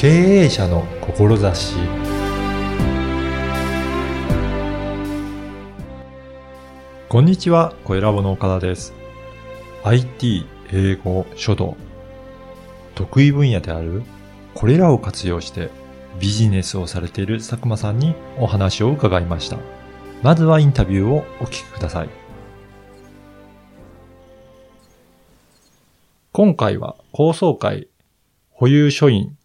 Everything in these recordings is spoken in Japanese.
経営者の志こんにちは、小ラボの岡田です。IT、英語、書道。得意分野であるこれらを活用してビジネスをされている佐久間さんにお話を伺いました。まずはインタビューをお聞きください。今回は高層会保有書院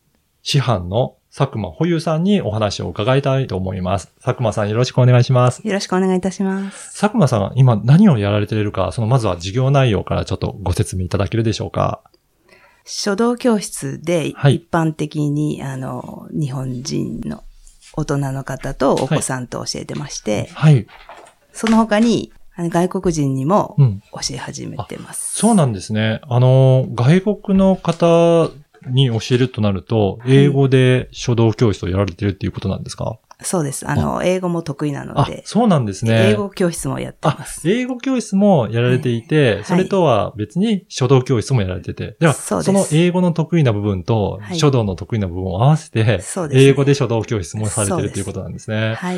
師範の佐久間保有さんにお話を伺いたいと思います。佐久間さんよろしくお願いします。よろしくお願いいたします。佐久間さんが今何をやられているか、そのまずは授業内容からちょっとご説明いただけるでしょうか。書道教室ではい一般的に、あの、日本人の大人の方とお子さんと教えてまして、はい。その他に外国人にもうん。教え始めてます。そうなんですね。あの、外国の方に教えるとなると、い英語で書道教室をやられてるっていうことなんですか、そうです。あの、英語も得意なのあで、、そうなんですね。英語教室もやってあま、す。英語教室もやられていて、はいそれとは別に書道教室もやられてて。では、その英語の得意な部分とはい書道の得意な部分を合わせて、英語で書道教室もされてるということなんですね。はい。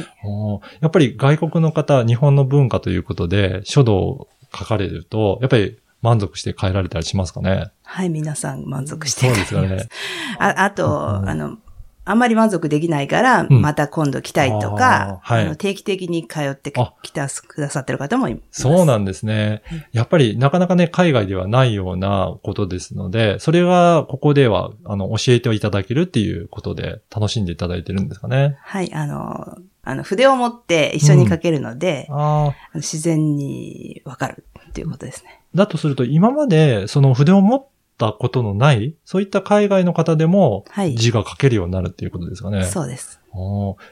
やっぱり外国の方、日本の文化ということで、書道を書かれると、やっぱり満足して帰られたりしますかね？はい、皆さん満足してそうですよ帰りますね。ああと、うんあの、あんまり満足できないから、んまた今度来たいとか、あーはいあの定期的に通ってあきたすくださってる方もいます。そうなんですねはい。やっぱりなかなかね、海外ではないようなことですので、それがここでは、あの、教えていただけるっていうことで楽しんでいただいてるんですかね？はい、あの、あの、筆を持って一緒に書けるので、ああ。あの自然にわかるっていうことですね。だとすると、今までその筆を持ったことのない、そういった海外の方でもはい字が書けるようになるっていうことですかね。そうです。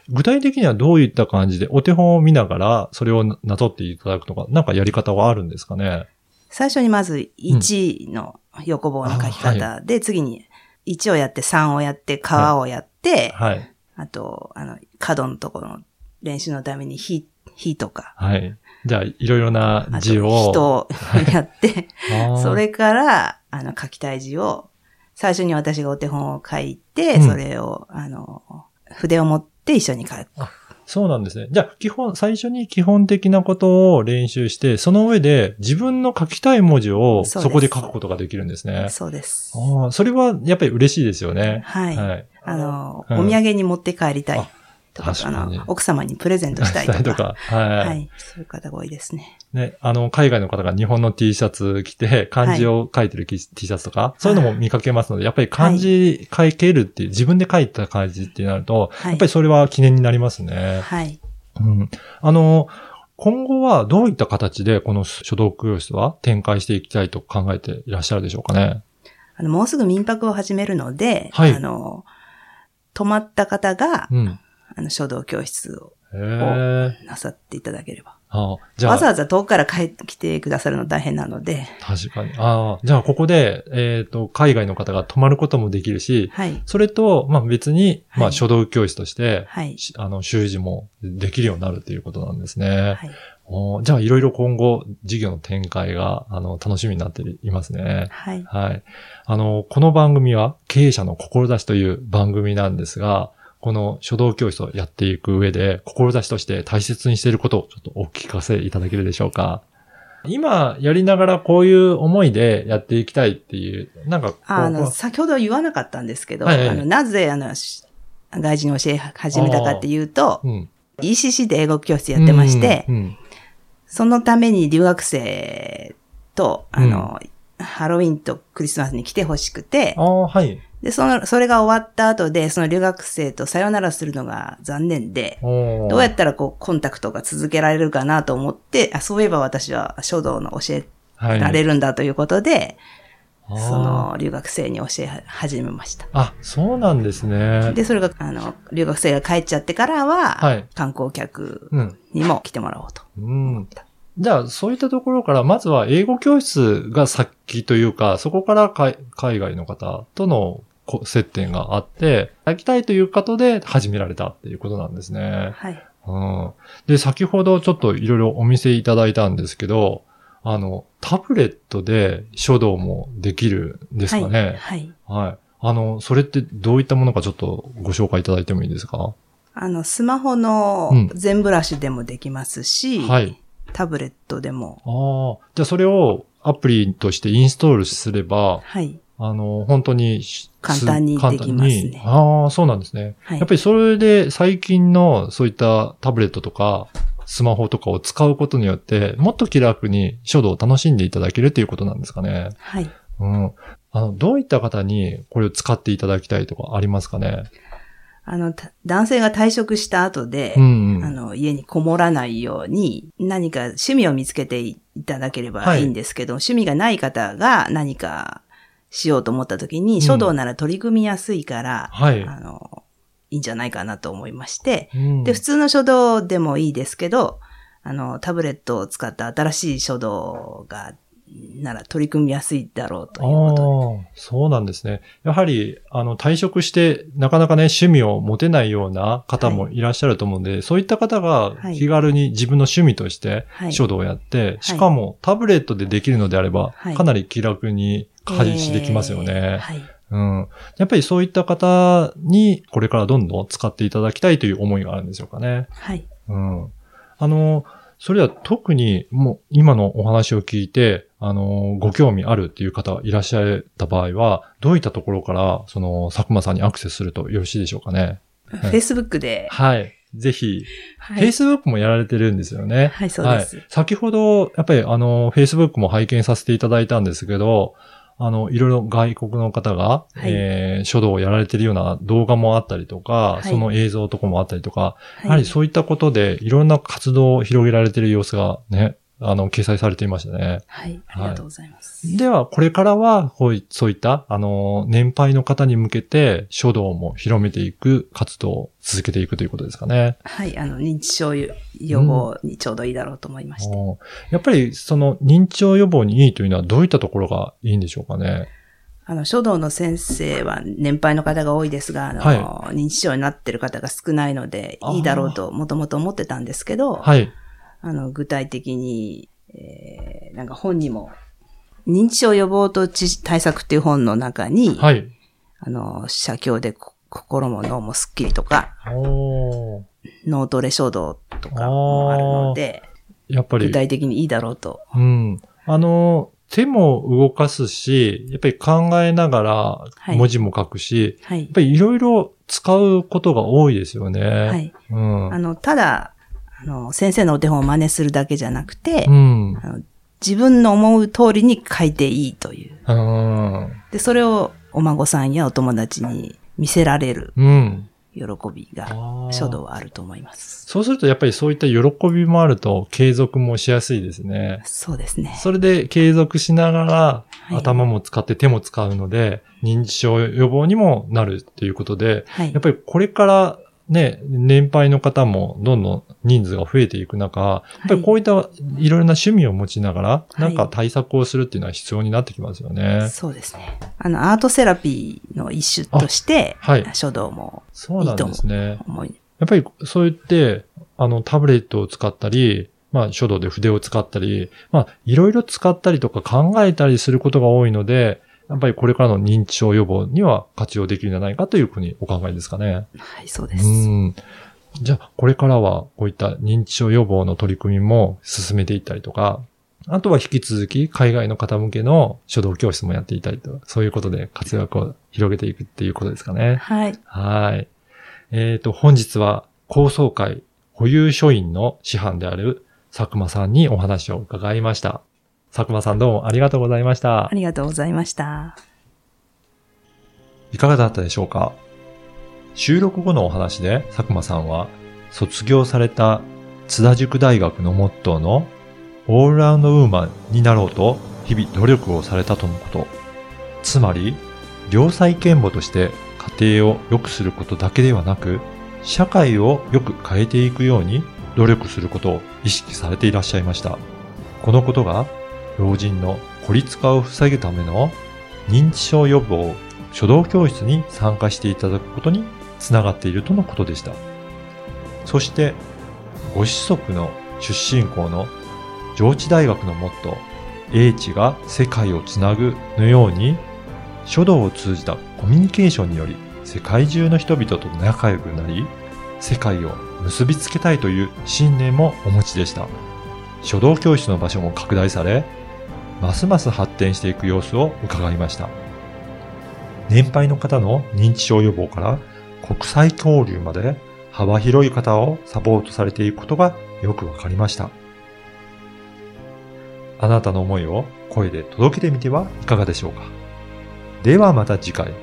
具体的にはどういった感じで、お手本を見ながら、それをななぞっていただくとか、なんかやり方はあるんですかね？最初にまず1の横棒の書き方で、次に1をやって3をやって、川をやって、はい。あと、あの、角のところの練習のために火、火とか、はい。じゃあ、いろいろな字を。人をやって、それから、あの、書きたい字を、最初に私がお手本を書いて、うんそれを、あの、筆を持って一緒に書く。そうなんですね。じゃあ、基本、最初に基本的なことを練習して、その上で自分の書きたい文字をそこで書くことができるんですね。そうです。ああ、それはやっぱり嬉しいですよね。はい。はい。あの、うんお土産に持って帰りたいあとか、奥様にプレゼントしたいとか。はい。はい。そういう方が多いですね。ね、あの、海外の方が日本の T シャツ着て、漢字を書いてる T シャツとか、そういうのも見かけますので、やっぱり漢字書けるっていう、自分で書いた漢字ってなると、はいやっぱりそれは記念になりますね。はい。うん。あの、今後はどういった形でこの書道教室は展開していきたいと考えていらっしゃるでしょうかね？あの、もうすぐ民泊を始めるので、はいあの、泊まった方が、うん。あの、書道教室を。なさっていただければ。あじゃあ、わざわざ遠くから帰ってきてくださるの大変なので、確かに。ああ、じゃあここで、えっ、と、海外の方が泊まることもできるし、はい。それと、まあ別に、まあはい書道教室として、はい。しあの、習字もできるようになるということなんですね。はい。おーじゃあ、いろいろ今後、事業の展開が、あの、楽しみになっていますね。はい。はい。あの、この番組は、経営者の志という番組なんですが、この書道教室をやっていく上で、志として大切にしていることをちょっとお聞かせいただけるでしょうか。今、やりながらこういう思いでやっていきたいっていう、なんかあの、こ先ほど言わなかったんですけど、はいはいあの、なぜ、あの、し外人に教え始めたかっていうと、ううん。ECC で英語教室やってまして、うんうんそのために留学生と、あの、ハロウィンとクリスマスに来てほしくてあ、あ、はい。で、その、それが終わった後で、その留学生とさよならするのが残念で、どどうやったらこう、コンタクトが続けられるかなと思って、あそういえば私は書道の教えられる、るんだということで、あーその留学生に教え始めました。あ、そうなんですね。で、それが、あの、留学生が帰っちゃってからは、はい観光客うん。にも来てもらおうと。うん。じゃあ、そういったところから、まずは英語教室が先というか、そこから海海外の方とのこ接点があって、行きたいという方で始められたっていうことなんですね。はい。うん。で、先ほどちょっといろいろお見せいただいたんですけど、あの、タブレットで書道もできるんですかね。はい。はい。はい。あの、それってどういったものかちょっとご紹介いただいてもいいですか？あの、スマホのうん全ブラシでもできますし、はい。タブレットでも、ああ。じゃあそれをアプリとしてインストールすれば、はい。あの、本当にし簡単にすできますねああ、そうなんですね。はいやっぱりそれで最近のそういったタブレットとかスマホとかを使うことによって、もっと気楽に書道を楽しんでいただけるということなんですかね。はい。うん。あの、どういった方にこれを使っていただきたいとかありますかね？あの、た男性が退職した後で、うんうん。あの、家にこもらないように、何か趣味を見つけていただければい。いんですけど、趣味がない方が何かしようと思った時に、ん。書道なら取り組みやすいから、はい。あの、いいんじゃないかなと思いまして、うん。で、普通の書道でもいいですけど、あの、タブレットを使った新しい書道が、なら取り組みやすいだろうということああ、そうなんですね。やはり、あの、退職して、なかなかね、趣味を持てないような方もいらっしゃると思うんで、そういった方がはい気軽に自分の趣味としてはい書道をやって、しかもタブレットでできるのであれば、はいかなり気楽にで。開始できますよね。えーはい。うん。やっぱりそういった方に、これからどんどん使っていただきたいという思いがあるんでしょうかね。はい。うん。あの、それでは特にもう今のお話を聞いて、あの、ご興味あるっていう方がいらっしゃった場合は、どういったところから、その、佐久間さんにアクセスするとよろしいでしょうかね。Facebook で、はい。ぜひ、はい。Facebook もやられてるんですよね。はい、そうです。はい。先ほど、やっぱりあの、Facebook も拝見させていただいたんですけど、あの、いろいろ外国の方が、はい。えー書道をやられてるような動画もあったりとか、い。その映像とかもあったりとか、はい。やはりそういったことで、いろんな活動を広げられている様子がね、あの、掲載されていましたね。はい、ありがとうございます。では、これからは、こういそういった、あの、年配の方に向けて、書道も広めていく活動を続けていくということですかね。はい、あの、認知症予防にちょうどいいだろうと思いまして。おーやっぱり、その、認知症予防にいいというのは、どういったところがいいんでしょうかね？あの、書道の先生は年配の方が多いですが、あの、は認知症になってる方が少ないので、いいだろうともともと思ってたんですけど、はい。あの、具体的に、えー、なんか本にも、認知症予防と知対策っていう本の中に、はい。あの、写経でこ心も脳もスッキリとか、脳トレ書道とかもあるので、やっぱり具、体的にいいだろうと。うん。あの、手も動かすし、やっぱり考えながらはい文字も書くし、はいやっ。ぱりいろいろ使うことが多いですよね。はい。うん。あの、ただ、あの、先生のお手本を真似するだけじゃなくて、うん。あの自分の思う通りに書いていいという。うん。で、それをお孫さんやお友達に見せられるうん。喜びが、書道はあると思います。そうするとやっぱりそういった喜びもあると継続もしやすいですね。そうですね。それで継続しながら、い頭も使って手も使うので、認知症予防にもなるっていうことで、はいやっ。ぱりこれからね、年配の方もどんどん人数が増えていく中、やっぱりこういったいろいろな趣味を持ちながら、いなんか対策をするっていうのは必要になってきますよね。そうですね。あの、アートセラピーの一種として、あはい書道もそうなんですね。やっぱりそう言って、あの、タブレットを使ったり、まあ、書道で筆を使ったり、まあ、いろいろ使ったりとか考えたりすることが多いので、やっぱりこれからの認知症予防には活用できるんじゃないかというふうにお考えですかね。はい、そうです。うん。じゃあ、これからはこういった認知症予防の取り組みも進めていったりとか、あとは引き続き海外の方向けの書道教室もやっていたりと、そういうことで活躍を広げていくっていうことですかね。はい。はい。えっ、と、本日は高層会保有書院の師範である佐久間さんにお話を伺いました。佐久間さんどうもありがとうございましたあ。りがとうございました。いかがだったでしょうか？収録後のお話で佐久間さんは卒業された津田塾大学のモットーのオールラウンドウーマンになろうと日々努力をされたとのこと。つまり、良妻賢母として家庭を良くすることだけではなく、社会をよく変えていくように努力することを意識されていらっしゃいました。このことが老人の孤立化を防ぐための認知症予防書道教室に参加していただくことにつながっているとのことでした。そして、ご子息の出身校の上智大学のモット、英知が世界をつなぐのように、書道を通じたコミュニケーションにより世界中の人々と仲良くなり、世界を結びつけたいという信念もお持ちでした。書道教室の場所も拡大され、ますます発展していく様子を伺いました。年配の方の認知症予防から国際交流まで幅広い方をサポートされていくことがよくわかりました。あなたの思いを声で届けてみてはいかがでしょうか。ではまた次回。